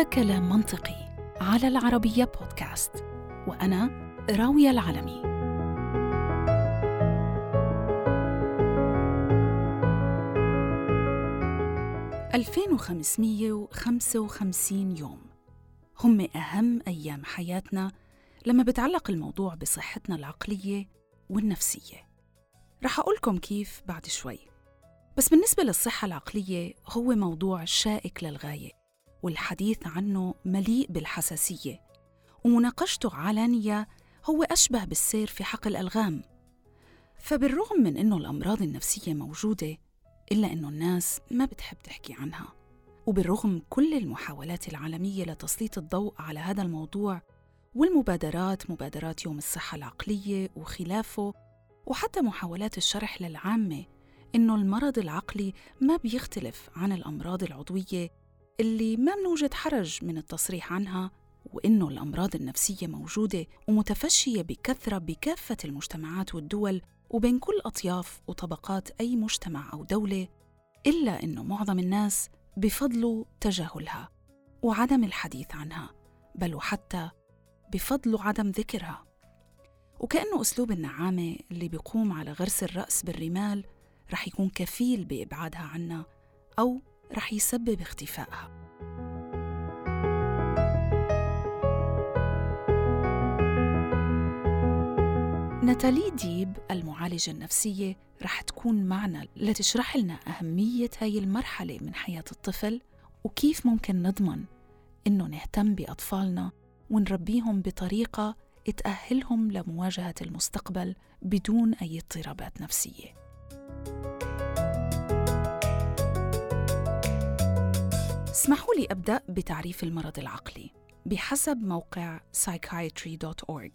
هذا كلام منطقي على العربية بودكاست وأنا راوية العلمي ألفين وخمسمية وخمسة وخمسين يوم. هم أهم أيام حياتنا لما بتعلق الموضوع بصحتنا العقلية والنفسية. رح أقولكم كيف بعد شوي. بس بالنسبة للصحة العقلية هو موضوع شائك للغاية. والحديث عنه مليء بالحساسية. ومناقشته علانية هو أشبه بالسير في حقل ألغام فبالرغم من أنه الأمراض النفسية موجودة إلا أنه الناس ما بتحب تحكي عنها. وبالرغم كل المحاولات العالمية لتسليط الضوء على هذا الموضوع والمبادرات مبادرات يوم الصحة العقلية وخلافه وحتى محاولات الشرح للعامة إنه المرض العقلي ما بيختلف عن الأمراض العضوية اللي ما بنوجد حرج من التصريح عنها وإنه الأمراض النفسية موجودة ومتفشية بكثرة بكافة المجتمعات والدول وبين كل أطياف وطبقات أي مجتمع أو دولة إلا إنه معظم الناس بفضلوا تجاهلها وعدم الحديث عنها بل وحتى بفضل عدم ذكرها. وكأنه أسلوب النعامة اللي بيقوم على غرس الرأس بالرمال رح يكون كفيل بإبعادها عنا أو رح يسبب اختفائها ناتالي ديب المعالجة النفسية رح تكون معنا لتشرح لنا أهمية هاي المرحلة من حياة الطفل وكيف ممكن نضمن إنه نهتم بأطفالنا ونربيهم بطريقة تأهلهم لمواجهة المستقبل بدون أي اضطرابات نفسية. اسمحوا لي أبدأ بتعريف المرض العقلي بحسب موقع psychiatry.org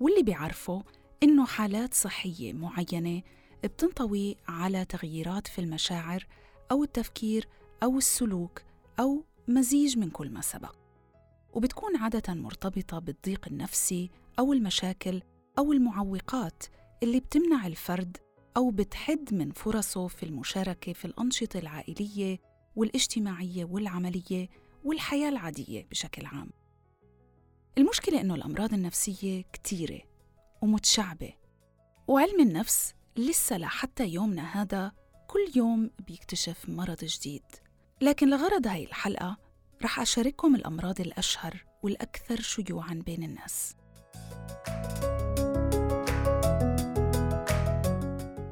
واللي بيعرفه إنه حالات صحية معينة بتنطوي على تغييرات في المشاعر أو التفكير أو السلوك أو مزيج من كل ما سبق. وبتكون عادة مرتبطة بالضيق النفسي أو المشاكل أو المعوقات اللي بتمنع الفرد أو بتحد من فرصه في المشاركة في الأنشطة العائلية والاجتماعية والعملية والحياة العادية بشكل عام. المشكلة إنه الأمراض النفسية كتيرة ومتشعبة وعلم النفس لسه لحتى يومنا هذا كل يوم بيكتشف مرض جديد لكن لغرض هاي الحلقة رح أشارككم الأمراض الأشهر والأكثر شيوعاً بين الناس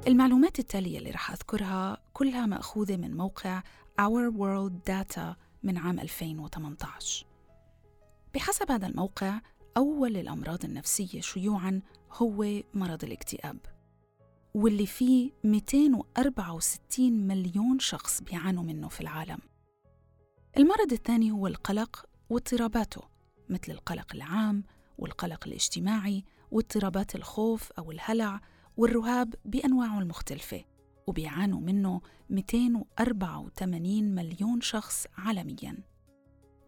المعلومات التالية اللي رح أذكرها كلها مأخوذة من موقع Our World Data من عام 2018 بحسب هذا الموقع أول الأمراض النفسية شيوعاً هو مرض الاكتئاب واللي فيه 264 مليون شخص بيعانوا منه في العالم. المرض الثاني هو القلق واضطراباته مثل القلق العام والقلق الاجتماعي واضطرابات الخوف أو الهلع والرهاب بأنواعه المختلفة. وبيعانوا منه 284 مليون شخص عالمياً.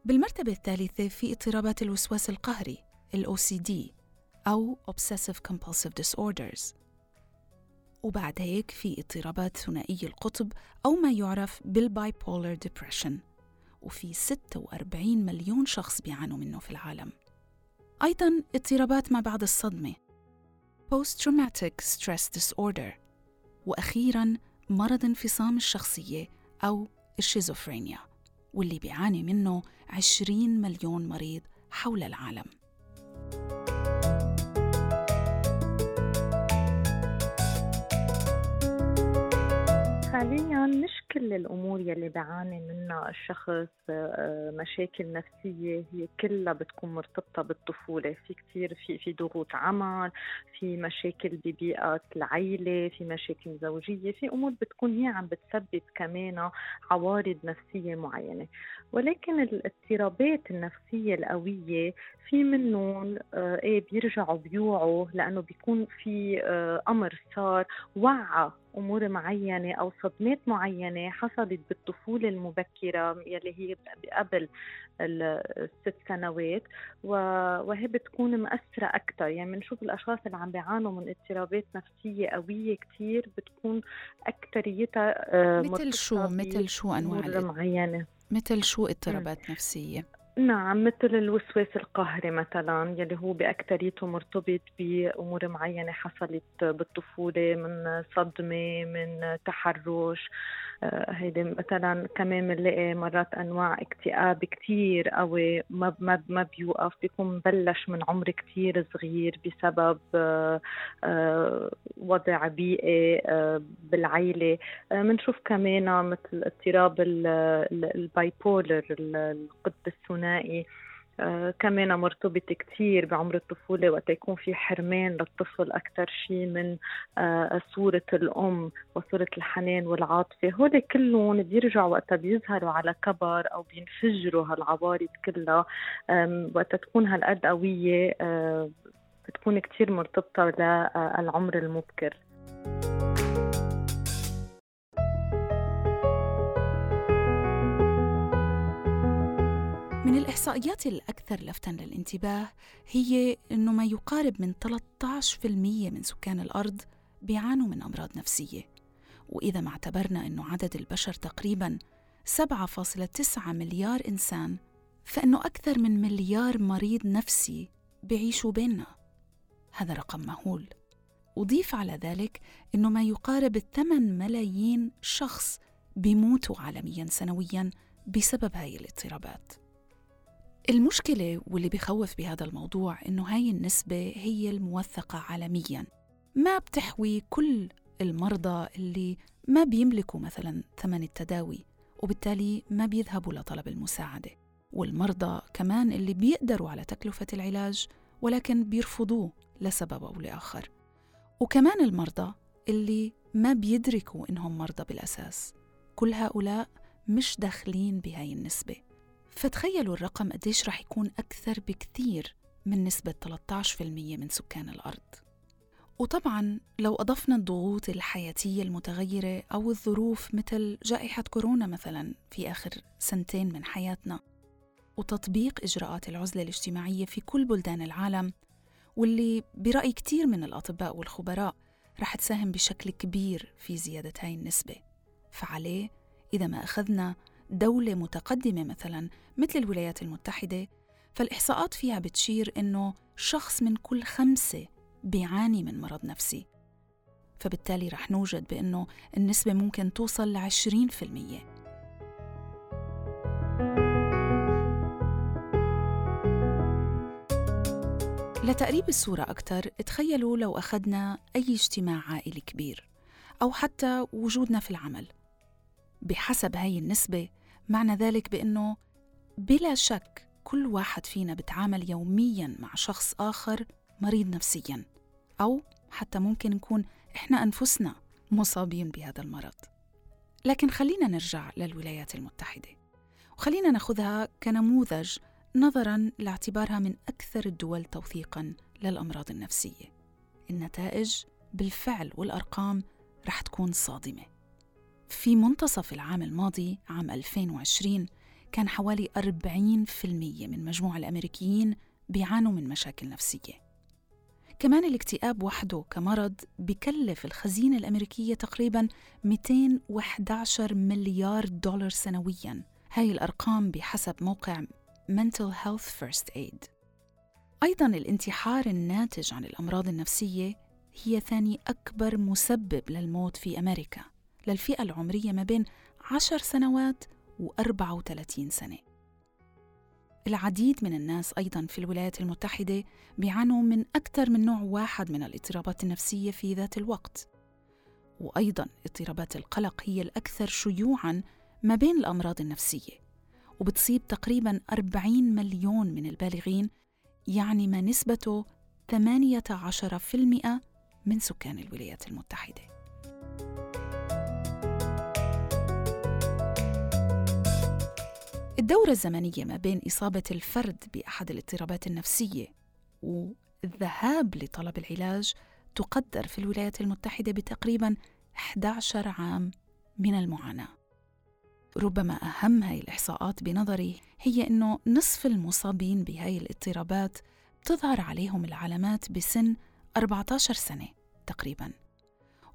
بالمرتبة الثالثة في اضطرابات الوسواس القهري ال OCD أو Obsessive Compulsive Disorders. وبعد هيك في اضطرابات ثنائي القطب أو ما يعرف بال bipolar depression وفي 46 مليون شخص بيعانوا منه في العالم. أيضاً اضطرابات ما بعد الصدمة. Post Traumatic Stress Disorder. وأخيراً مرض انفصام الشخصية أو الشيزوفرينيا واللي بيعاني منه 20 مليون مريض حول العالم. حاليا مش كل الأمور يلي بيعاني منها الشخص آه، مشاكل نفسية هي كلها بتكون مرتبطة بالطفولة. في كثير في في ضغوط عمل في مشاكل ببيئة العيلة في مشاكل زوجية في أمور بتكون هي عم بتسبب كمان عوارض نفسية معينة. ولكن الاضطرابات النفسية القوية في منهم آه، إيه بيرجعوا بيوعوا لأنه بيكون في آه، أمر صار وعى أمور معينة أو صدمات معينة حصلت بالطفولة المبكرة يلي هي قبل الست سنوات وهي بتكون مأثرة أكثر يعني بنشوف الأشخاص اللي عم بيعانوا من اضطرابات نفسية قوية كثير بتكون أكثريتها مثل شو؟ مثل شو أنواع معينة. مثل شو اضطرابات نفسية؟ نعم مثل الوسواس القهري مثلا يلي هو بأكثريته مرتبط بأمور معينة حصلت بالطفولة من صدمة من تحرش. آه، هيدي مثلا كمان بنلاقي مرات أنواع اكتئاب كثير قوي ما ما ما بيوقف بيكون بلش من عمر كثير صغير بسبب آه، آه، وضع بيئي بالعيلة. بنشوف كمان مثل اضطراب البايبولر القطب الثنائي آه، كمان مرتبط كثير بعمر الطفولة وقت يكون في حرمان للطفل أكثر شيء من آه، صورة الأم وصورة الحنان والعاطفة. هول كلهم بيرجعوا وقت بيظهروا على كبر أو بينفجروا هالعوارض كلها. وقت تكون هالقد قوية آه، بتكون كثير مرتبطة للعمر المبكر. الإحصائيات الأكثر لفتاً للانتباه هي أنه ما يقارب من 13% من سكان الأرض بيعانوا من أمراض نفسية. وإذا ما اعتبرنا أنه عدد البشر تقريباً 7.9 مليار إنسان فإنه أكثر من مليار مريض نفسي بيعيشوا بيننا. هذا رقم مهول. وضيف على ذلك أنه ما يقارب 8 ملايين شخص بيموتوا عالميا سنويا بسبب هاي الاضطرابات. المشكلة واللي بخوف بهذا الموضوع إنه هاي النسبة هي الموثقة عالمياً. ما بتحوي كل المرضى اللي ما بيملكوا مثلا ثمن التداوي وبالتالي ما بيذهبوا لطلب المساعدة. والمرضى كمان اللي بيقدروا على تكلفة العلاج ولكن بيرفضوه لسبب أو لآخر. وكمان المرضى اللي ما بيدركوا إنهم مرضى بالأساس. كل هؤلاء مش داخلين بهاي النسبة. فتخيلوا الرقم قديش رح يكون أكثر بكثير من نسبة 13% من سكان الأرض. وطبعا لو أضفنا الضغوط الحياتية المتغيرة أو الظروف مثل جائحة كورونا مثلا في آخر سنتين من حياتنا وتطبيق إجراءات العزلة الاجتماعية في كل بلدان العالم واللي برأي كتير من الأطباء والخبراء رح تساهم بشكل كبير في زيادة هاي النسبة. فعليه إذا ما أخذنا دولة متقدمة مثلا مثل الولايات المتحدة فالإحصاءات فيها بتشير إنه شخص من كل خمسة بيعاني من مرض نفسي. فبالتالي رح نوجد بأنه النسبة ممكن توصل لعشرين في المية. لتقريب الصورة أكثر تخيلوا لو أخذنا أي اجتماع عائلي كبير أو حتى وجودنا في العمل. بحسب هاي النسبة معنى ذلك بأنه بلا شك كل واحد فينا بتعامل يوميا مع شخص آخر مريض نفسيا أو حتى ممكن نكون إحنا أنفسنا مصابين بهذا المرض. لكن خلينا نرجع للولايات المتحدة وخلينا ناخذها كنموذج نظرا لاعتبارها من أكثر الدول توثيقا للأمراض النفسية. النتائج بالفعل والأرقام رح تكون صادمة. في منتصف العام الماضي عام 2020 كان حوالي 40% من مجموع الأمريكيين بيعانوا من مشاكل نفسية. كمان الاكتئاب وحده كمرض بكلف الخزينة الأمريكية تقريبا 211 مليار دولار سنويا. هاي الأرقام بحسب موقع Mental Health First Aid. أيضا الانتحار الناتج عن الأمراض النفسية هي ثاني أكبر مسبب للموت في أمريكا. للفئة العمرية ما بين 10 سنوات و34 سنة. العديد من الناس أيضا في الولايات المتحدة بيعانوا من أكثر من نوع واحد من الاضطرابات النفسية في ذات الوقت. وأيضا اضطرابات القلق هي الأكثر شيوعا ما بين الأمراض النفسية وبتصيب تقريبا 40 مليون من البالغين يعني ما نسبته 18% من سكان الولايات المتحدة. الدورة الزمنية ما بين إصابة الفرد بأحد الاضطرابات النفسية والذهاب لطلب العلاج تقدر في الولايات المتحدة بتقريبا 11 عام من المعاناة. ربما أهم هاي الإحصاءات بنظري هي أنه نصف المصابين بهاي الاضطرابات بتظهر عليهم العلامات بسن 14 سنة تقريبا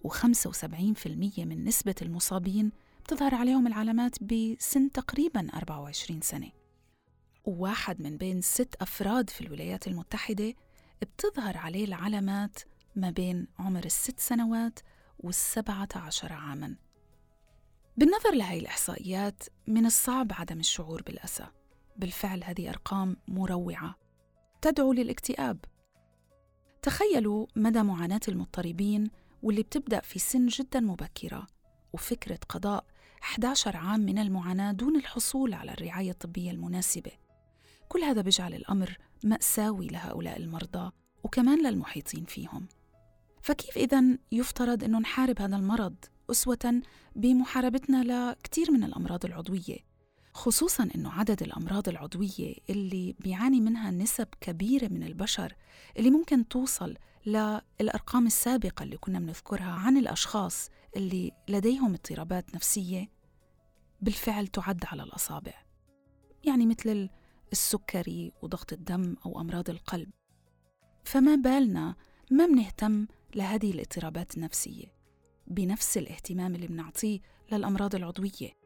و75% من نسبة المصابين بتظهر عليهم العلامات بسن تقريبا 24 سنة. وواحد من بين ست أفراد في الولايات المتحدة بتظهر عليه العلامات ما بين عمر الست سنوات والسبعة عشر عاماً. بالنظر لهي الإحصائيات من الصعب عدم الشعور بالأسى. بالفعل هذه أرقام مروعة. تدعو للاكتئاب. تخيلوا مدى معاناة المضطربين واللي بتبدأ في سن جدا مبكرة وفكرة قضاء 11 عام من المعاناة دون الحصول على الرعاية الطبية المناسبة. كل هذا بيجعل الأمر مأساوي لهؤلاء المرضى وكمان للمحيطين فيهم. فكيف إذا يفترض أنه نحارب هذا المرض أسوة بمحاربتنا لكثير من الأمراض العضوية خصوصا أنه عدد الأمراض العضوية اللي بيعاني منها نسب كبيرة من البشر اللي ممكن توصل للأرقام السابقة اللي كنا بنذكرها عن الأشخاص اللي لديهم اضطرابات نفسية بالفعل تعد على الأصابع. يعني مثل السكري وضغط الدم أو أمراض القلب. فما بالنا ما بنهتم لهذه الاضطرابات النفسية. بنفس الاهتمام اللي بنعطيه للأمراض العضوية.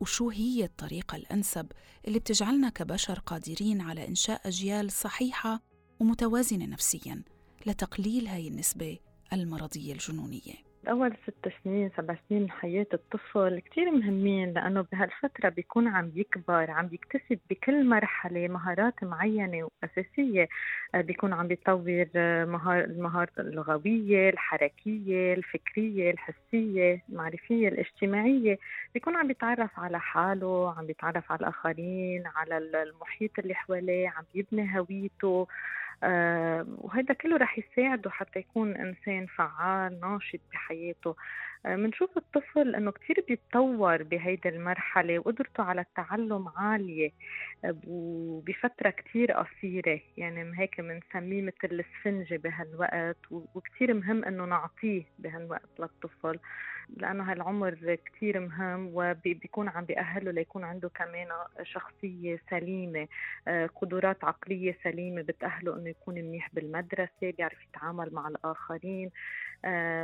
وشو هي الطريقة الأنسب اللي بتجعلنا كبشر قادرين على إنشاء أجيال صحيحة ومتوازنة نفسياً لتقليل هاي النسبة المرضية الجنونية؟ أول ست سنين سبع سنين من حياة الطفل كتير مهمين لأنه بهالفترة بيكون عم يكبر عم يكتسب بكل مرحلة مهارات معينة وأساسية. آه، بيكون عم بيطور آه، مهار المهارة اللغوية الحركية الفكرية الحسية المعرفية الاجتماعية. بيكون عم بيتعرف على حاله عم بيتعرف على الآخرين على المحيط اللي حواليه عم يبني هويته. وهذا كله رح يساعده حتى يكون إنسان فعال ناشط بحياته. بنشوف آه، الطفل إنه كثير بيتطور بهيدي المرحلة وقدرته على التعلم عالية آه، وبفترة كثير قصيرة. يعني هيك بنسميه مثل السفنجة بهالوقت وكثير مهم إنه نعطيه بهالوقت للطفل لأنه هالعمر كثير مهم وبيكون عم بيأهله ليكون عنده كمان شخصية سليمة آه، قدرات عقلية سليمة بتأهله إنه يكون منيح بالمدرسة بيعرف يتعامل مع الآخرين.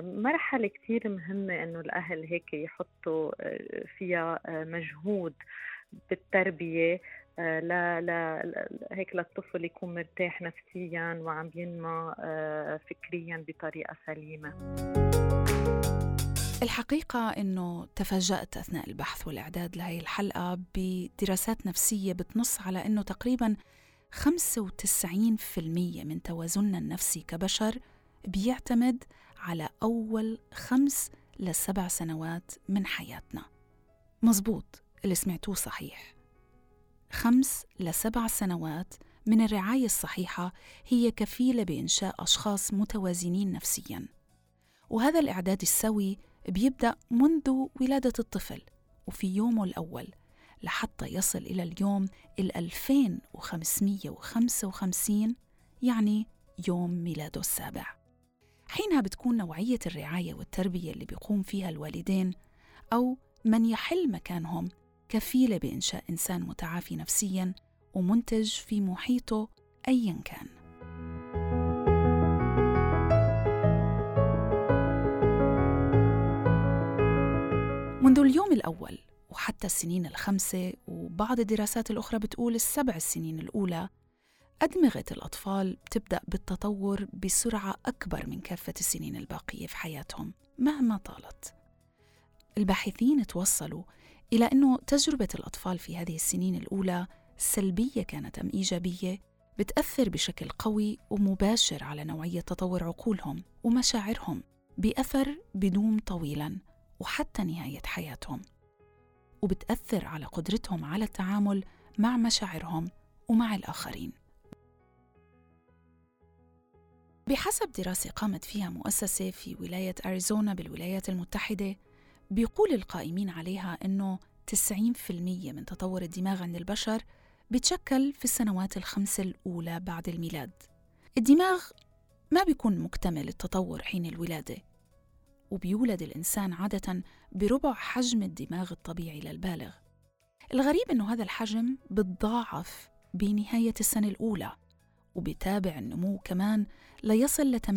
مرحلة كثير مهمة إنه الأهل هيك يحطوا آه، فيها مجهود بالتربية لا لا هيك للطفل يكون مرتاح نفسيا وعم ينمى فكريا بطريقة سليمة. الحقيقة أنه تفاجأت أثناء البحث والإعداد لهي الحلقة بدراسات نفسية بتنص على أنه تقريبا 95% من توازننا النفسي كبشر بيعتمد على أول خمس لسبع سنوات من حياتنا. مزبوط اللي سمعتوه صحيح. خمس لسبع سنوات من الرعاية الصحيحة هي كفيلة بإنشاء أشخاص متوازنين نفسياً. وهذا الإعداد السوي بيبدأ منذ ولادة الطفل وفي يومه الأول لحتى يصل إلى اليوم ال 2555 يعني يوم ميلاده السابع. حينها بتكون نوعية الرعاية والتربية اللي بيقوم فيها الوالدين أو من يحل مكانهم كفيلة بإنشاء إنسان متعافي نفسياً ومنتج في محيطه أيا كان. منذ اليوم الأول وحتى السنين الخمسة وبعض الدراسات الأخرى بتقول السبع السنين الأولى أدمغة الأطفال بتبدأ بالتطور بسرعة أكبر من كافة السنين الباقية في حياتهم مهما طالت. الباحثين توصلوا إلى أنه تجربة الأطفال في هذه السنين الأولى سلبية كانت أم إيجابية بتأثر بشكل قوي ومباشر على نوعية تطور عقولهم ومشاعرهم بأثر بدوم طويلاً وحتى نهاية حياتهم وبتأثر على قدرتهم على التعامل مع مشاعرهم ومع الآخرين. بحسب دراسة قامت فيها مؤسسة في ولاية أريزونا بالولايات المتحدة بيقول القائمين عليها أنه 90% من تطور الدماغ عند البشر بيتشكل في السنوات الخمس الأولى بعد الميلاد. الدماغ ما بيكون مكتمل التطور حين الولادة وبيولد الإنسان عادة بربع حجم الدماغ الطبيعي للبالغ. الغريب أنه هذا الحجم بتضاعف بنهاية السنة الأولى. وبيتابع النمو كمان ليصل ل 80%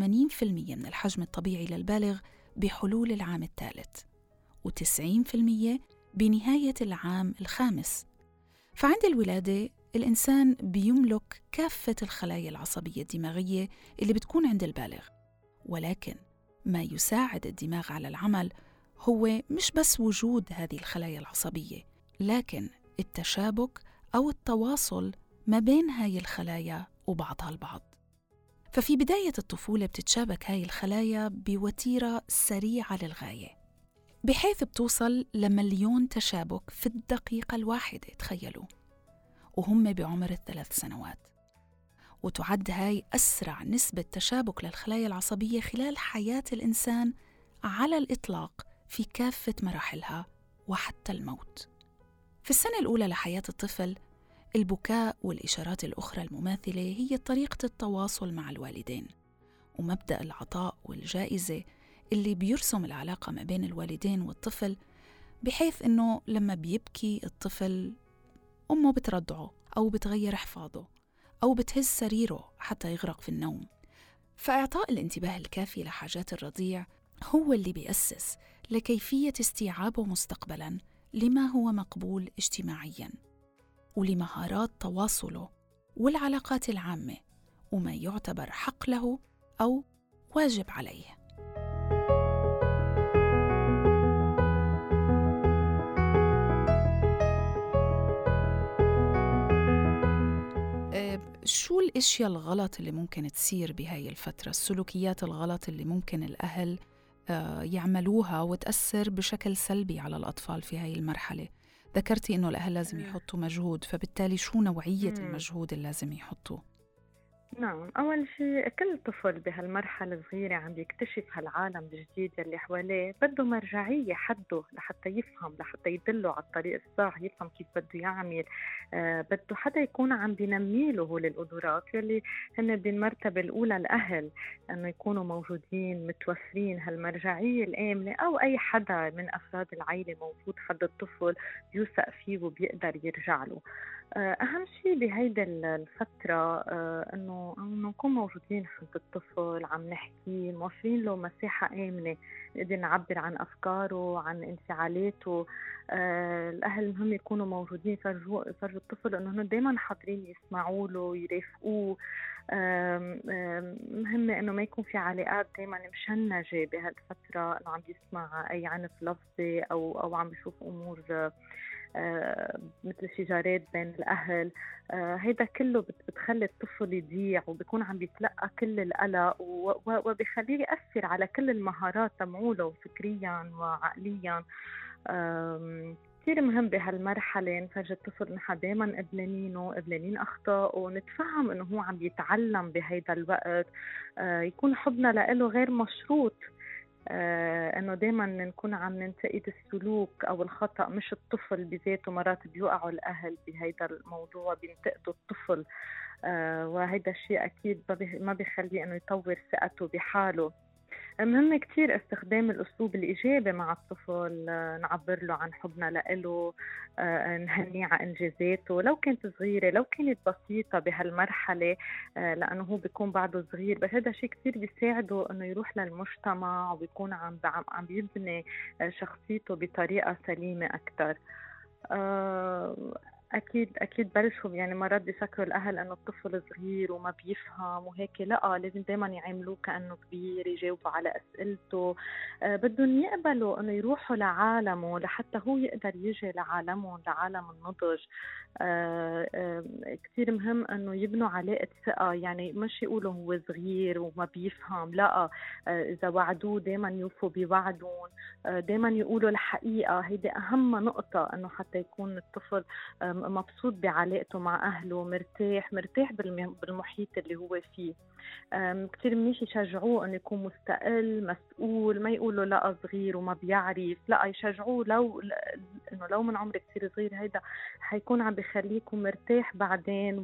من الحجم الطبيعي للبالغ بحلول العام الثالث و90% بنهاية العام الخامس. فعند الولادة الإنسان بيملك كافة الخلايا العصبية الدماغية اللي بتكون عند البالغ ولكن ما يساعد الدماغ على العمل هو مش بس وجود هذه الخلايا العصبية لكن التشابك أو التواصل ما بين هاي الخلايا وبعضها البعض. ففي بداية الطفولة بتتشابك هاي الخلايا بوتيرة سريعة للغاية بحيث بتوصل لمليون تشابك في الدقيقة الواحدة تخيلوا. وهم بعمر الثلاث سنوات. وتعد هاي أسرع نسبة تشابك للخلايا العصبية خلال حياة الإنسان على الإطلاق في كافة مراحلها وحتى الموت. في السنة الأولى لحياة الطفل، البكاء والإشارات الأخرى المماثلة هي طريقة التواصل مع الوالدين، ومبدأ العطاء والجائزة اللي بيرسم العلاقة ما بين الوالدين والطفل بحيث إنه لما بيبكي الطفل أمه بترضعه أو بتغير حفاظه أو بتهز سريره حتى يغرق في النوم. فإعطاء الانتباه الكافي لحاجات الرضيع هو اللي بيأسس لكيفية استيعابه مستقبلاً لما هو مقبول اجتماعياً. ولمهارات تواصله والعلاقات العامة وما يعتبر حق له أو واجب عليه. شو الإشياء الغلط اللي ممكن تصير بهاي الفترة؟ السلوكيات الغلط اللي ممكن الأهل آه، يعملوها وتأثر بشكل سلبي على الأطفال في هاي المرحلة. ذكرتي إنه الأهل لازم يحطوا مجهود فبالتالي شو نوعية المجهود اللي لازم يحطوه؟ نعم أول شيء كل طفل بهالمرحلة الصغيرة عم بيكتشف هالعالم الجديد اللي حواليه بده مرجعية حده لحتى يفهم لحتى يدله على الطريق الصح يفهم كيف بده يعمل. آه بده حدا يكون عم بينمي له هول القدرات يلي هن بالمرتبة الأولى الأهل أنه يكونوا موجودين متوفرين. هالمرجعية الآمنة أو أي حدا من أفراد العائلة موجود حد الطفل يوثق فيه وبيقدر يرجع له. آه، أهم شيء بهيدي الفترة آه، إنه إنه نكون موجودين عند الطفل عم نحكي موفرين له مساحة آمنة نقدر نعبر عن أفكاره عن انفعالاته. آه، الأهل مهم يكونوا موجودين يفرجوا يفرجوا الطفل إنه هن دايما حاضرين يسمعوا له يرافقوه. مهم إنه ما يكون في علاقات دائما مشنجة بهالفترة إنه عم يسمع أي عنف لفظي أو أو عم بيشوف أمور مثل شجارات بين الأهل. آه، هيدا كله بتخلي الطفل يضيع وبيكون عم بيتلقى كل القلق وبيخليه يأثر على كل المهارات تمعوله فكريا وعقليا. كثير مهم بهالمرحلة نفرج الطفل نحن دائما قبلانينه قبلانين أخطائه ونتفهم إنه هو عم يتعلم بهيدا الوقت. آه، يكون حبنا له غير مشروط. إنه دائما نكون عم ننتقد السلوك أو الخطأ مش الطفل بذاته مرات بيوقعوا الأهل بهيدا الموضوع بينتقدوا الطفل. آه وهيدا الشيء أكيد ما بيخليه إنه يطور ثقته بحاله. مهم كتير استخدام الأسلوب الإيجابي مع الطفل آه، نعبر له عن حبنا لإله آه، نهنيه على إنجازاته. لو كانت صغيرة لو كانت بسيطة بهالمرحلة آه، لأنه هو بيكون بعده صغير. بس هذا شيء كتير بيساعده إنه يروح للمجتمع وبيكون عم عم بيبني شخصيته بطريقة سليمة أكثر أكيد أكيد بلشوا يعني مرات بيفكروا الأهل إنه الطفل صغير وما بيفهم وهيك. لا لازم دائما يعاملوه كأنه كبير يجاوبوا على أسئلته. آه بدهم يقبلوا إنه يروحوا لعالمه لحتى هو يقدر يجي لعالمهم لعالم النضج. كثير مهم إنه يبنوا علاقة ثقة. يعني مش يقولوا هو صغير وما بيفهم لا آه إذا وعدوه دائما يوفوا بوعدهم. آه دائما يقولوا الحقيقة. هيدي أهم نقطة إنه حتى يكون الطفل آه مبسوط بعلاقته مع أهله مرتاح مرتاح بالمحيط اللي هو فيه. كثير منيح يشجعوه إنه يكون مستقل مسؤول ما يقولوا لا صغير وما بيعرف. لا يشجعوه لو إنه لو من عمر كثير صغير هيدا حيكون عم بخليه يكون مرتاح بعدين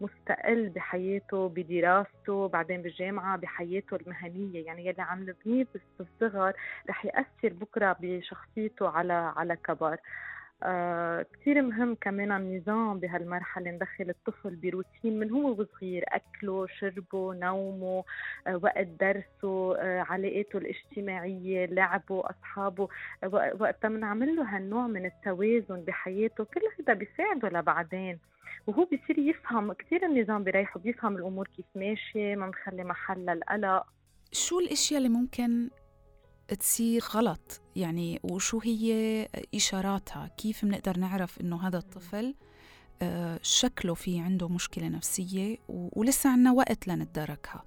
ومستقل بحياته بدراسته بعدين بالجامعة بحياته المهنية. يعني يلي عم نبنيه بالصغر رح يأثر بكرة بشخصيته على على كبر. آه كثير مهم كمان النظام بهالمرحلة ندخل الطفل بروتين من هو وصغير أكله شربه نومه آه وقت درسه آه علاقاته الاجتماعية لعبه أصحابه وقت بنعمل له هالنوع من التوازن بحياته كل هذا بيساعده لبعدين. وهو بيصير يفهم كثير النظام بيريحه بيفهم الأمور كيف ماشية ما مخلي محل للقلق. شو الأشياء اللي ممكن تصير غلط. يعني وشو هي إشاراتها؟ كيف بنقدر نعرف إنه هذا الطفل آه، شكله في عنده مشكلة نفسية ولسه عنا وقت لنتداركها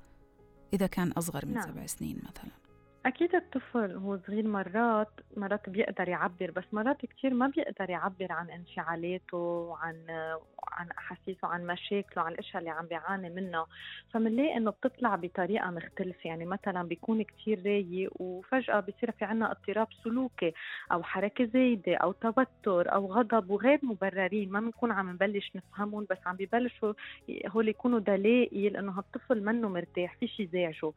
إذا كان أصغر من نعم. سبع سنين مثلاً. أكيد الطفل هو صغير مرات مرات بيقدر يعبر بس مرات كتير ما بيقدر يعبر عن انفعالاته وعن عن أحاسيسه عن مشاكله عن الأشياء اللي عم بيعاني منها. فمنلاقي إنه بتطلع بطريقة مختلفة. يعني مثلا بيكون كتير رايق وفجأة بصير في عنا اضطراب سلوكي أو حركة زايدة أو توتر أو غضب وغير مبررين. ما بنكون عم نبلش نفهمهم بس عم ببلشوا هول يكونوا دلائل إنه هالطفل منه مرتاح في شيء زعجه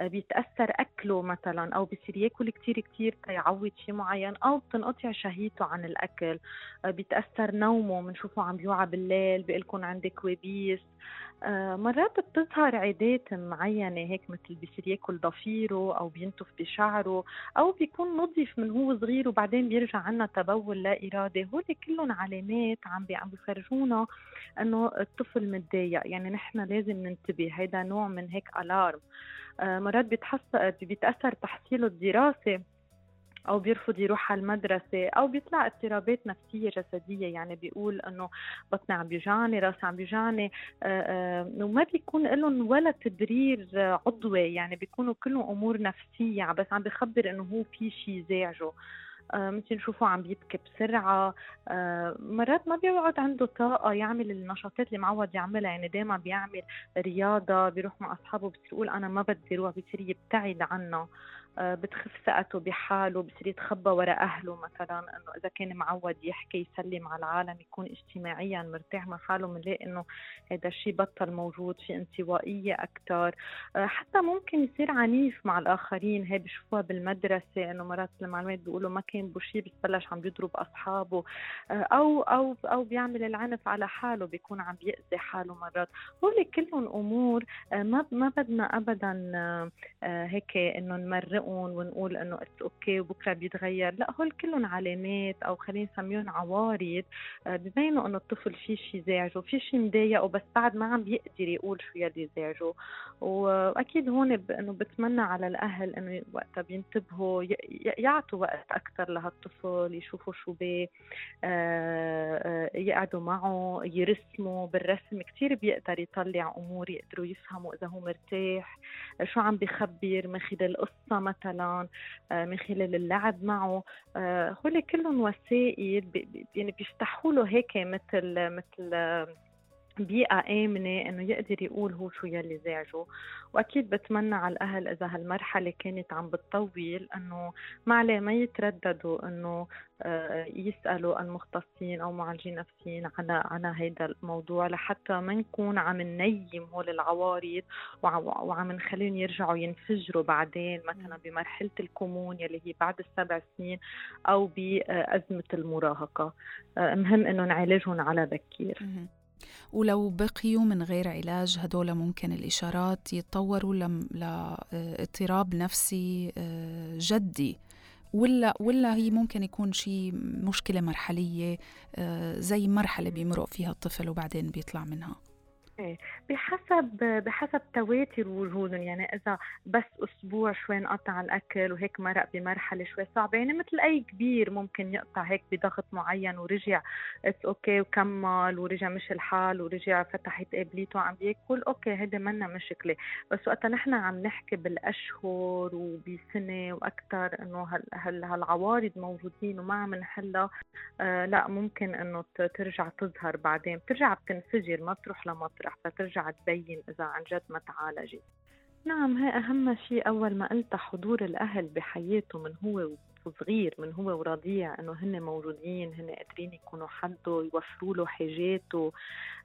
بيتأثر أكله مثلا مثلا أو بصير ياكل كثير كثير تيعوض شيء معين أو بتنقطع شهيته عن الأكل. آه، بيتاثر نومه بنشوفه عم بيوعى بالليل بيقول عندي كوابيس آه، مرات بتظهر عادات معينة هيك مثل بيصير ياكل ضفيره أو بينتف بشعره أو بيكون نظيف من هو صغير وبعدين بيرجع عنا تبول لا إرادة. هول كلهم علامات عم عم بيفرجونا إنه الطفل متضايق. يعني نحن لازم ننتبه هيدا نوع من هيك ألارم آه، مرات بيتأثر تحصيله الدراسي أو بيرفض يروح على المدرسة أو بيطلع اضطرابات نفسية جسدية. يعني بيقول إنه بطني عم بيوجعني راسي عم بيوجعني. آه، آه، وما بيكون لهم ولا تبرير عضوي. يعني بيكونوا كلهم أمور نفسية بس عم بخبر إنه هو في شيء زعجه. آه، ممكن نشوفه عم بيبكي بسرعة. آه، مرات ما بيقعد عنده طاقة يعمل النشاطات اللي معود يعملها. يعني دايما بيعمل رياضة بيروح مع أصحابه بصير يقول أنا ما بدي أروح بصير يبتعد عنا آه، بتخف ثقته بحاله بصير يتخبى وراء أهله مثلا إنه إذا كان معود يحكي يسلم على العالم يكون اجتماعيا مرتاح مع حاله بنلاقي إنه هذا الشيء بطل موجود في انطوائية أكثر آه، حتى ممكن يصير عنيف مع الآخرين هي بشوفوها بالمدرسة إنه مرات المعلومات بيقولوا ما كان بشي بس بلش عم بيضرب أصحابه. آه، أو أو أو بيعمل العنف على حاله بيكون عم بيأذي حاله مرات. هول كلهم أمور ما ما بدنا ابدا هيك إنه نمرق نعلقهم ونقول إنه it's okay وبكرة بيتغير. لا هول كلهم علامات أو خلينا نسميهم عوارض آه، ببينوا إنه الطفل في شيء زعجه في شيء مضايقه بس بعد ما عم بيقدر يقول شو يلي زعجه. وأكيد هون إنه بتمنى على الأهل إنه وقتها بينتبهوا يعطوا وقت أكثر لهالطفل يشوفوا شو بيه آه، آه، يقعدوا معه يرسموا بالرسم. كثير بيقدر يطلع أمور يقدروا يفهموا إذا هو مرتاح شو عم بخبر من خلال قصة مثلا آه، من خلال اللعب معه. آه، هول كلهم وسائل يعني بيفتحوا له هيك مثل مثل بيئة آمنة إنه يقدر يقول هو شو يلي زعجه وأكيد بتمنى على الأهل إذا هالمرحلة كانت عم بتطول إنه ما عليه ما يترددوا إنه آه، يسألوا المختصين أو معالجين نفسيين على على هيدا الموضوع لحتى ما نكون عم ننيم هول العوارض وعم نخليهم يرجعوا ينفجروا بعدين مثلا بمرحلة الكمون يلي هي بعد السبع سنين أو بأزمة المراهقة. آه، مهم إنه نعالجهم على بكير. ولو بقيوا من غير علاج هدول ممكن الإشارات يتطوروا لاضطراب نفسي آه، جدي. ولا ولا هي ممكن يكون شيء مشكلة مرحلية آه، زي مرحلة بيمرق فيها الطفل وبعدين بيطلع منها. بحسب بحسب تواتر وجودهم يعني إذا بس أسبوع شوي انقطع الأكل وهيك مرق بمرحلة شوي صعبة يعني مثل أي كبير ممكن يقطع هيك بضغط معين ورجع it's okay وكمل ورجع مشي الحال ورجع فتح قابليته عم بياكل okay هيدي منا مشكلة. بس وقتها نحن عم نحكي بالأشهر وبسنة وأكثر إنه هال هالعوارض موجودين وما عم نحلها آه لا ممكن إنه ترجع تظهر بعدين. بترجع بتنفجر ما بتروح لمطرح. رح ترجع تبين إذا عن جد ما تعالجت. نعم هي أهم شيء أول ما قلت حضور الأهل بحياته من هو صغير من هو ورضيع إنه هن موجودين هن قادرين يكونوا حده يوفروا له حاجاته.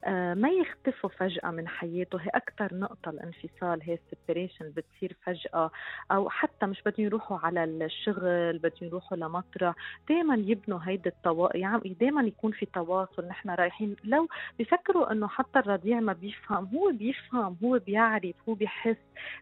آه ما يختفوا فجأة من حياته. هي أكثر نقطة الانفصال هي السيبريشن بتصير فجأة. أو حتى مش بدهم يروحوا على الشغل بدهم يروحوا لمطرح دائما يبنوا هيدي التوا يعني دائما يكون في تواصل. نحن رايحين لو بيفكروا إنه حتى الرضيع ما بيفهم هو بيفهم هو بيعرف هو بيحس.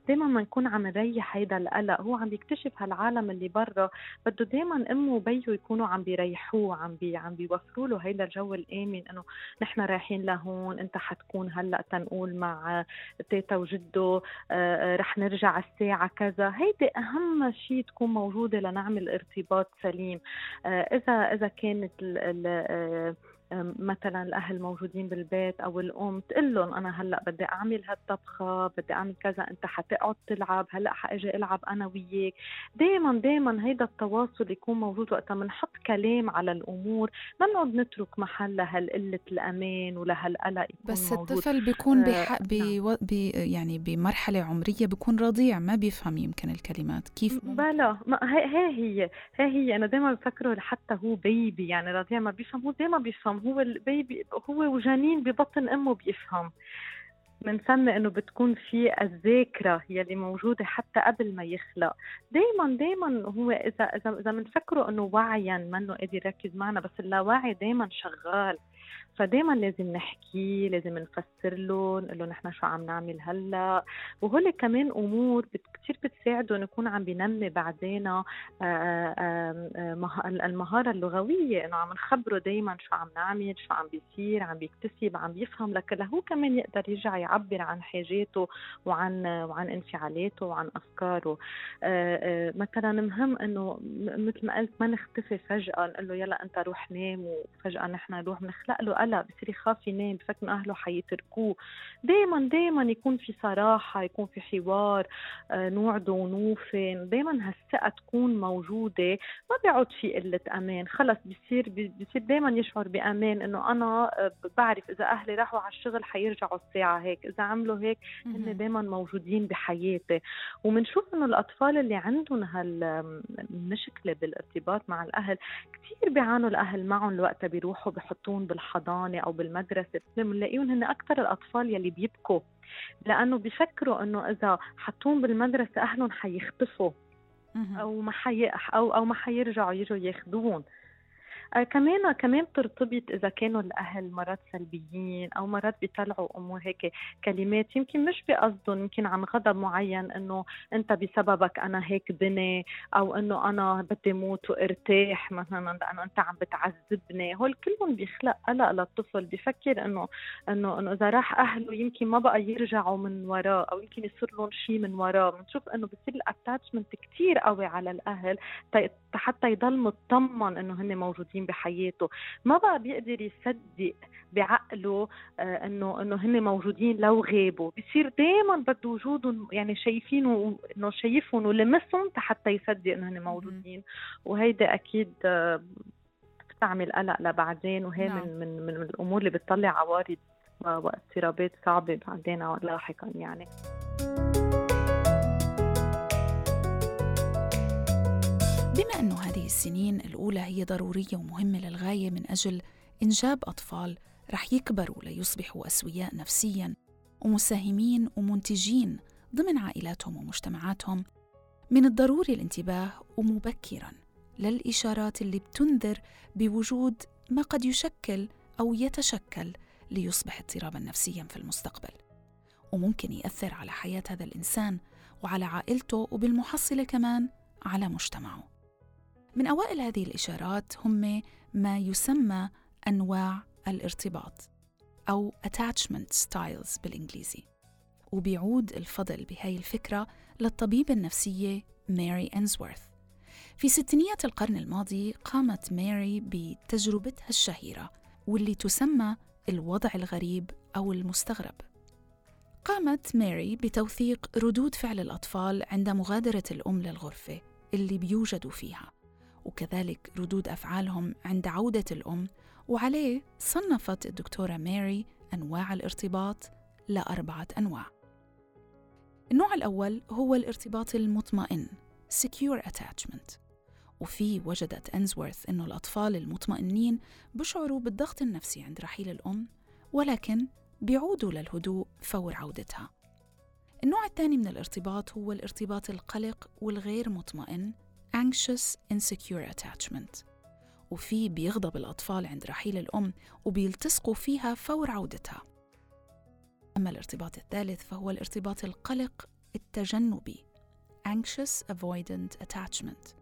دائما ما نكون عم نريح هيدا القلق. هو عم يكتشف هالعالم اللي برا. بده دائما أمه وبيه يكونوا عم بيريحوه عم بي عم بيوفروا له هيدا الجو الآمن إنه نحن رايحين لهون أنت حتكون هلأ تنقول مع تيتا وجده آه، رح نرجع الساعة كذا. هيدي أهم شيء تكون موجودة لنعمل ارتباط سليم. اذا إذا كانت ال ال مثلا الأهل موجودين بالبيت أو الأم تقول لهم أنا هلأ بدي أعمل هالطبخة بدي أعمل كذا أنت حتقعد تلعب هلأ حأجي ألعب أنا وياك دائما دائما هيدا التواصل يكون موجود وقتها بنحط كلام على الأمور ما نقعد نترك محل لهالقلة الأمان ولهالقلق يكون بس موجود. الطفل بيكون. آه بي... نعم. بي... يعني بمرحلة عمرية بيكون رضيع ما بيفهم يمكن الكلمات كيف بلا ما هي هي هي هي, هي. أنا دائما بفكره حتى هو baby يعني رضيع ما بيفهم هو دائما بيفهم هو ال baby هو وجنين ببطن أمه بيفهم. بنسمي إنه بتكون في الذاكرة يلي موجودة حتى قبل ما يخلق. دائما دائما هو اذا اذا إذا بنفكره إنه وعيا منه قادر يركز معنا بس اللاواعي دائما شغال. فدايما لازم نحكي لازم نفسر له نقول له نحن شو عم نعمل هلأ. وهول كمان أمور كثير بتساعده نكون عم بنمي بعدين المهارة اللغوية إنه عم نخبره دايما شو عم نعمل شو عم بيصير عم بيكتسب عم بيفهم لكن لهو كمان يقدر يرجع يعبر عن حاجاته وعن وعن انفعالاته وعن أفكاره. مثلا مهم إنه مثل ما قلت ما نختفي فجأة نقول له يلا أنت روح نام وفجأة نحن نروح بنخلق له قلق بصير يخاف ينام بفكر إنه أهله حيتركوه. دائما دائما يكون في صراحة يكون في حوار آه، نوعد ونوفن. دائما هالثقه تكون موجودة ما بيعود في قلة أمان. خلص بصير بصير دائما يشعر بأمان إنه أنا آه، بعرف إذا أهلي راحوا على الشغل حيرجعوا الساعة هيك. إذا عملوا هيك هن دائما موجودين بحياتي. وبنشوف إنه الأطفال اللي عندهم هالمشكله بالارتباط مع الأهل كثير بيعانوا الأهل معهم الوقت بيروحوا بحطون بالحضانة. أو بالمدرسة بنلاقيهم هن أكثر الأطفال يلي بيبكوا لأنه بيفكروا إنه إذا حطوهم بالمدرسة أهلهم حيختفوا أو ما حي أو أو ما حيرجعوا يجوا ياخذوهم كمان كمان بترتبط إذا كانوا الأهل مرات سلبيين أو مرات بيطلعوا أمور هيك كلمات يمكن مش بقصدهم يمكن عن غضب معين إنه أنت بسببك أنا هيك بني أو إنه أنا بدي موت وأرتاح مثلا لأنه أنت عم بتعذبني. هول كلهم بيخلق قلق للطفل بفكر انه انه إنه إذا راح أهله يمكن ما بقى يرجعوا من وراه أو يمكن يصير لهم شيء من وراه. بنشوف إنه بصير الاتاتشمنت كثير قوي على الأهل حتى يضل مطمن إنه هن موجودين موجودين بحياته. ما بقى بيقدر يصدق بعقله آه إنه إنه هن موجودين لو غابوا. بصير دائما بده وجودهم يعني شايفينه إنه شايفهم ولمسهم حتى يصدق إنه هن موجودين. وهيدا أكيد آه بتعمل قلق لبعدين وهي نعم. من, من من الأمور اللي بتطلع عوارض واضطرابات صعبة بعدين لاحقا يعني. بما أن هذه السنين الأولى هي ضرورية ومهمة للغاية من أجل إنجاب أطفال رح يكبروا ليصبحوا أسوياء نفسياً ومساهمين ومنتجين ضمن عائلاتهم ومجتمعاتهم من الضروري الانتباه ومبكرا للإشارات اللي بتنذر بوجود ما قد يشكل أو يتشكل ليصبح اضطرابا نفسيا في المستقبل. وممكن يأثر على حياة هذا الإنسان وعلى عائلته وبالمحصلة كمان على مجتمعه. من أوائل هذه الإشارات هم ما يسمى أنواع الارتباط أو attachment styles بالإنجليزي وبيعود الفضل بهاي الفكرة للطبيبة النفسية ماري أنزورث. في ستينيات القرن الماضي قامت ماري بتجربتها الشهيرة واللي تسمى الوضع الغريب أو المستغرب. قامت ماري بتوثيق ردود فعل الأطفال عند مغادرة الأم للغرفة اللي بيوجدوا فيها. وكذلك ردود أفعالهم عند عودة الأم وعليه صنفت الدكتورة ماري أنواع الارتباط لأربعة أنواع. النوع الأول هو الارتباط المطمئن secure attachment وفي وجدت أنزورث أنه الأطفال المطمئنين بشعروا بالضغط النفسي عند رحيل الأم ولكن بيعودوا للهدوء فور عودتها. النوع الثاني من الارتباط هو الارتباط القلق والغير مطمئن anxious insecure attachment. وفي بيغضب الأطفال عند رحيل الأم وبيلتصقوا فيها فور عودتها. أما الارتباط الثالث فهو الارتباط القلق التجنبي anxious avoidant attachment.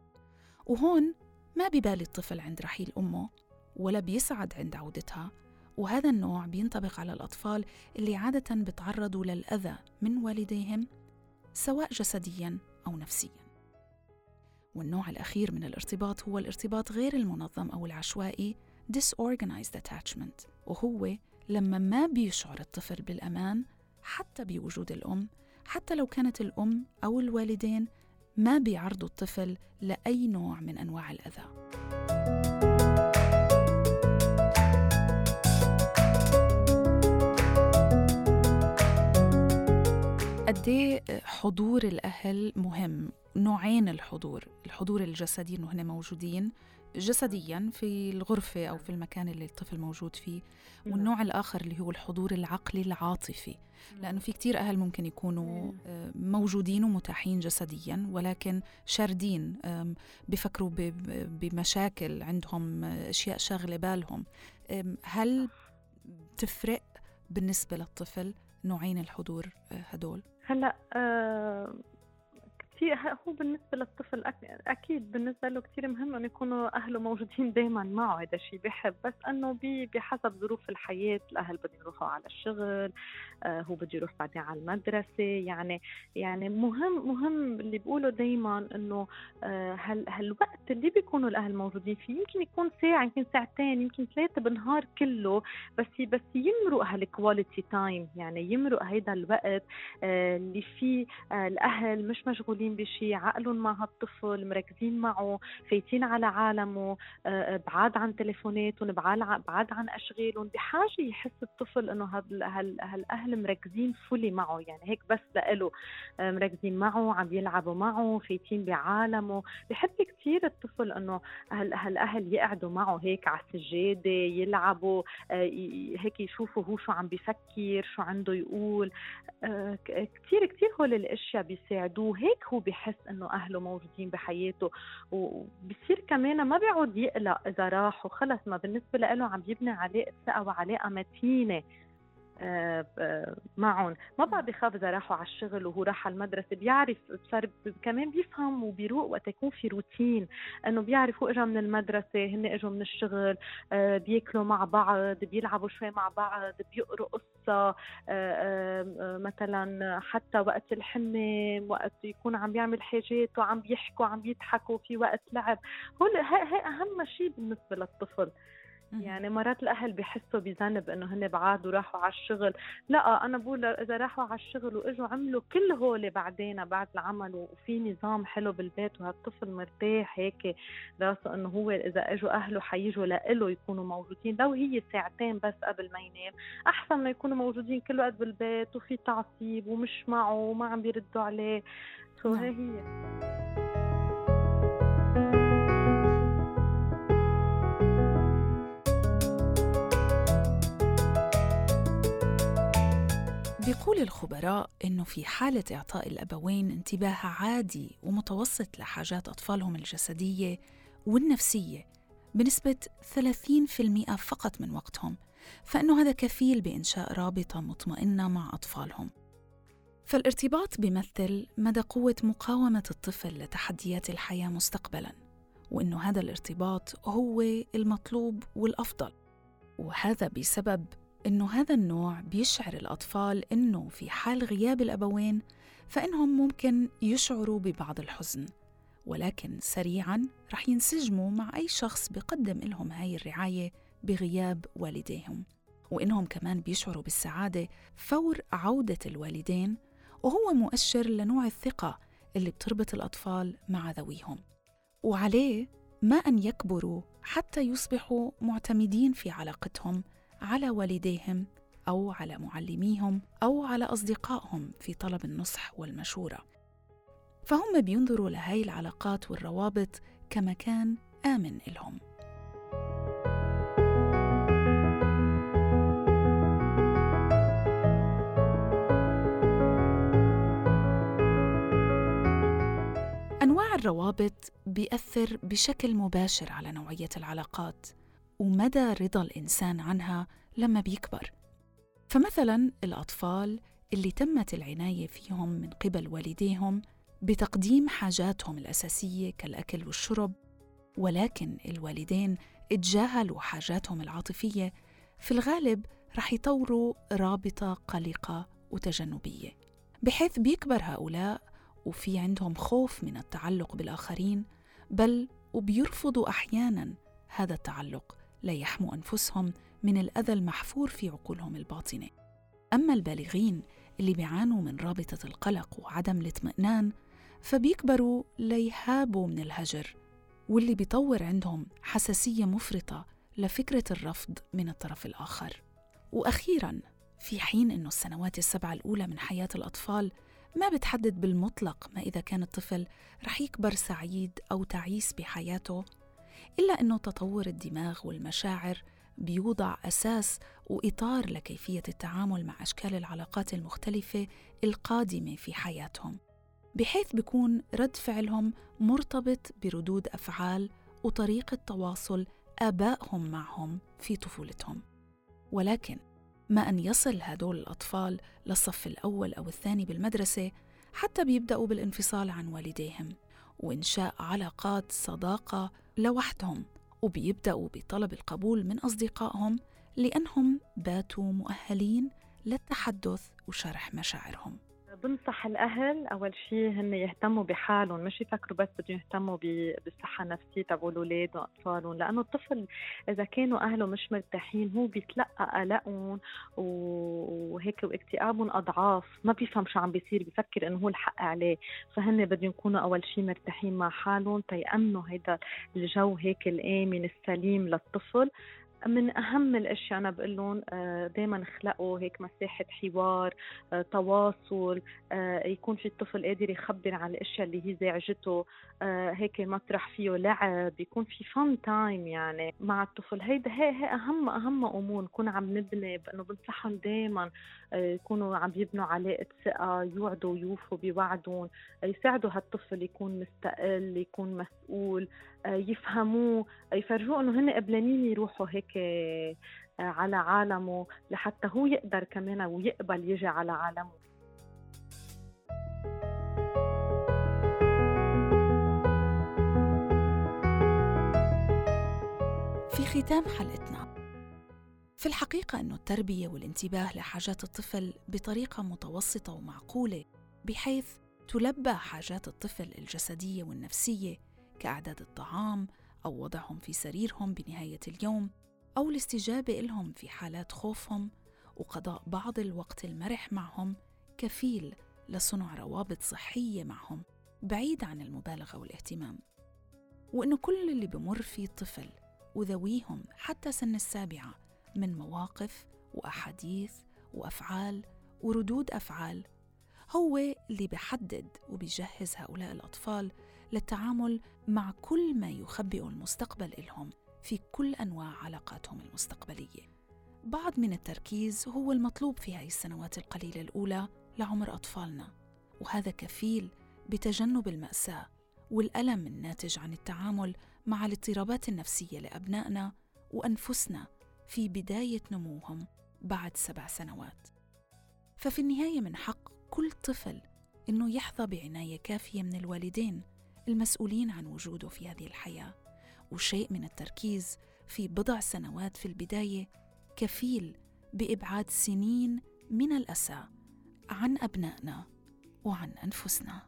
وهون ما ببالي الطفل عند رحيل أمه ولا بيسعد عند عودتها وهذا النوع بينطبق على الأطفال اللي عادة بتعرضوا للأذى من والديهم سواء جسدياً أو نفسياً. والنوع الأخير من الارتباط هو الارتباط غير المنظم أو العشوائي disorganized attachment وهو لما ما بيشعر الطفل بالأمان حتى بوجود الأم حتى لو كانت الأم أو الوالدين ما بيعرضوا الطفل لأي نوع من أنواع الأذى. قد إيه حضور الأهل مهم؟ نوعين الحضور الحضور الجسدي إنه هن موجودين جسديا في الغرفة أو في المكان اللي الطفل موجود فيه نعم. والنوع الآخر اللي هو الحضور العقلي العاطفي. لأنه في كتير أهل ممكن يكونوا آه، موجودين ومتاحين جسديا ولكن شاردين بفكروا بمشاكل عندهم أشياء شاغلة بالهم. هل تفرق بالنسبة للطفل نوعين الحضور آه، هدول؟ هلأ كثير هو بالنسبة للطفل أكيد بالنسبة له كثير مهم انه يكونوا أهله موجودين دائما معه هذا الشيء بحب بس أنه بحسب ظروف الحياة الأهل بدهم يروحوا على الشغل آه هو بده يروح بعدين على المدرسة. يعني يعني مهم مهم اللي بقوله دائما أنه آه هال هالوقت اللي بيكونوا الأهل موجودين فيه يمكن يكون ساعة يمكن ساعتين يمكن ثلاثة بالنهار كله. بس بس يمرق هال quality time يعني يمرق هيدا الوقت آه اللي فيه آه الأهل مش مشغولين مركزين بشيء عقلهم مع هالطفل مركزين معه فايتين على عالمه آه، آه، بعاد عن تليفوناتهم بعاد عن أشغالهم. بحاجة يحس الطفل إنه هالأهل مركزين فولي معه. يعني هيك بس لإله آه، مركزين معه عم يلعبوا معه فايتين بعالمه. بحب كثير الطفل إنه هالأهل يقعدوا معه هيك على السجادة يلعبوا هيك يشوفوا هو شو عم بيفكر شو عنده يقول. كثير كثير هول الأشياء بيساعدوه. هيك هو بحس إنه أهله موجودين بحياته وبصير كمان ما بيعود يقلق إذا راحوا خلص ما بالنسبة له عم يبني علاقة ثقة وعلاقة متينة. معهم. ما بقى بخاف إذا راحوا على الشغل وهو راح على المدرسة بيعرف صار كمان بيفهم وبيروق وقت يكون في روتين إنه بيعرف هو اجى من المدرسة هن إجوا من الشغل آه، بياكلوا مع بعض بيلعبوا شوي مع بعض بيقروا قصة مثلا حتى وقت الحمى وقت يكون عم يعمل حاجات وعم بيحكوا عم بيضحكوا في وقت لعب. هول هي أهم شيء بالنسبة للطفل. يعني مرات الأهل بحسوا بذنب إنه هن بعاد وراحوا على الشغل. لا أنا بقول إذا راحوا على الشغل وإجوا عملوا كل هول بعدين بعد العمل وفي نظام حلو بالبيت وهالطفل مرتاح هيك راسه إنه هو إذا إجوا أهله حيجوا لإله يكونوا موجودين. لو هي ساعتين بس قبل ما ينام أحسن ما يكونوا موجودين كل وقت بالبيت وفي تعصيب ومش معه وما عم بيردوا عليه. سو نعم. هي؟ بيقول الخبراء إنه في حالة إعطاء الأبوين انتباه عادي ومتوسط لحاجات أطفالهم الجسدية والنفسية بنسبة 30% فقط من وقتهم فإنه هذا كفيل بإنشاء رابطة مطمئنة مع أطفالهم. فالارتباط بيمثل مدى قوة مقاومة الطفل لتحديات الحياة مستقبلاً وإنه هذا الارتباط هو المطلوب والأفضل وهذا بسبب إنه هذا النوع بيشعر الأطفال إنه في حال غياب الأبوين فإنهم ممكن يشعروا ببعض الحزن ولكن سريعاً رح ينسجموا مع أي شخص بقدم لهم هاي الرعاية بغياب والديهم. وإنهم كمان بيشعروا بالسعادة فور عودة الوالدين وهو مؤشر لنوع الثقة اللي بتربط الأطفال مع ذويهم. وعليه ما أن يكبروا حتى يصبحوا معتمدين في علاقتهم على والديهم أو على معلميهم أو على أصدقائهم في طلب النصح والمشورة. فهم بينظروا لهاي العلاقات والروابط كمكان آمن لهم. أنواع الروابط بيأثر بشكل مباشر على نوعية العلاقات ومدى رضا الإنسان عنها لما بيكبر. فمثلا الأطفال اللي تمت العناية فيهم من قبل والديهم بتقديم حاجاتهم الأساسية كالأكل والشرب ولكن الوالدين اتجاهلوا حاجاتهم العاطفية في الغالب رح يطوروا رابطة قلقة وتجنبية. بحيث بيكبر هؤلاء وفي عندهم خوف من التعلق بالآخرين بل وبيرفضوا أحيانا هذا التعلق. ليحموا أنفسهم من الأذى المحفور في عقولهم الباطنة. أما البالغين اللي بيعانوا من رابطة القلق وعدم الاطمئنان فبيكبروا ليهابوا من الهجر واللي بيطور عندهم حساسية مفرطة لفكرة الرفض من الطرف الآخر. وأخيراً في حين أنه السنوات السبعة الأولى من حياة الأطفال ما بتحدد بالمطلق ما إذا كان الطفل رح يكبر سعيد أو تعيس بحياته إلا أنه تطور الدماغ والمشاعر بيوضع أساس وإطار لكيفية التعامل مع أشكال العلاقات المختلفة القادمة في حياتهم بحيث بيكون رد فعلهم مرتبط بردود أفعال وطريقة تواصل آبائهم معهم في طفولتهم. ولكن ما أن يصل هدول الأطفال للصف الأول أو الثاني بالمدرسة حتى بيبدأوا بالانفصال عن والديهم وإنشاء علاقات صداقة لوحدهم وبيبدأوا بطلب القبول من أصدقائهم لأنهم باتوا مؤهلين للتحدث وشرح مشاعرهم. بنصح الأهل أول شيء هن يهتموا بحالهم مش يفكروا بس بدهم يهتموا بالصحة النفسية تبع الأولاد وأطفالهم لأنه الطفل إذا كانوا أهله مش مرتاحين هو بيتلقى قلقهم وهيك واكتئابهم أضعاف ما بيفهم شو عم بيصير بيفكر إنه هو الحق عليه فهن بدهم يكونوا أول شيء مرتاحين مع حالهم تيأمنوا هيدا الجو هيك الآمن السليم للطفل. من أهم الأشياء أنا بقول لهم آه، دائما خلقوا هيك مساحة حوار آه، تواصل آه، يكون في الطفل قادر يخبر عن الأشياء اللي هي زعجته هيك مطرح فيه لعب يكون في فن تايم يعني مع الطفل. هيدا هي, هي اهم أهم أمور نكون عم نبني بانه بنصحهم دائما يكونوا عم يبنوا علاقة ثقة يوعدوا ويوفوا بوعدهم يساعدوا هالطفل يكون مستقل يكون مسؤول يفهموه يفرجوه إنه هن قبلانين يروحوا هيك آه، على عالمه لحتى هو يقدر كمان ويقبل يجي على عالمه. في ختام حلقتنا. في الحقيقة أن التربية والانتباه لحاجات الطفل بطريقة متوسطة ومعقولة بحيث تلبى حاجات الطفل الجسدية والنفسية كإعداد الطعام أو وضعهم في سريرهم بنهاية اليوم أو الاستجابة لهم في حالات خوفهم وقضاء بعض الوقت المرح معهم كفيل لصنع روابط صحية معهم بعيد عن المبالغة والاهتمام. وإنه كل اللي بمر فيه الطفل وذويهم حتى سن السابعة من مواقف وأحاديث وأفعال وردود أفعال هو اللي بحدد وبيجهز هؤلاء الأطفال للتعامل مع كل ما يخبئ المستقبل إلهم في كل أنواع علاقاتهم المستقبلية. بعض من التركيز هو المطلوب في هذه السنوات القليلة الأولى لعمر أطفالنا وهذا كفيل بتجنب المأساة والألم الناتج عن التعامل مع الاضطرابات النفسية لأبنائنا وأنفسنا في بداية نموهم بعد سبع سنوات. ففي النهاية من حق كل طفل إنه يحظى بعناية كافية من الوالدين المسؤولين عن وجوده في هذه الحياة وشيء من التركيز في بضع سنوات في البداية كفيل بإبعاد سنين من الأسى عن أبنائنا وعن أنفسنا.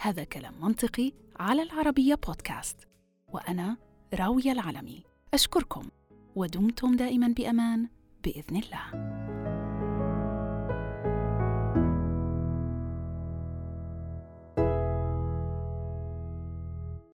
هذا كلام منطقي على العربية بودكاست وأنا راوية العلمي. أشكركم ودمتم دائما بأمان بإذن الله.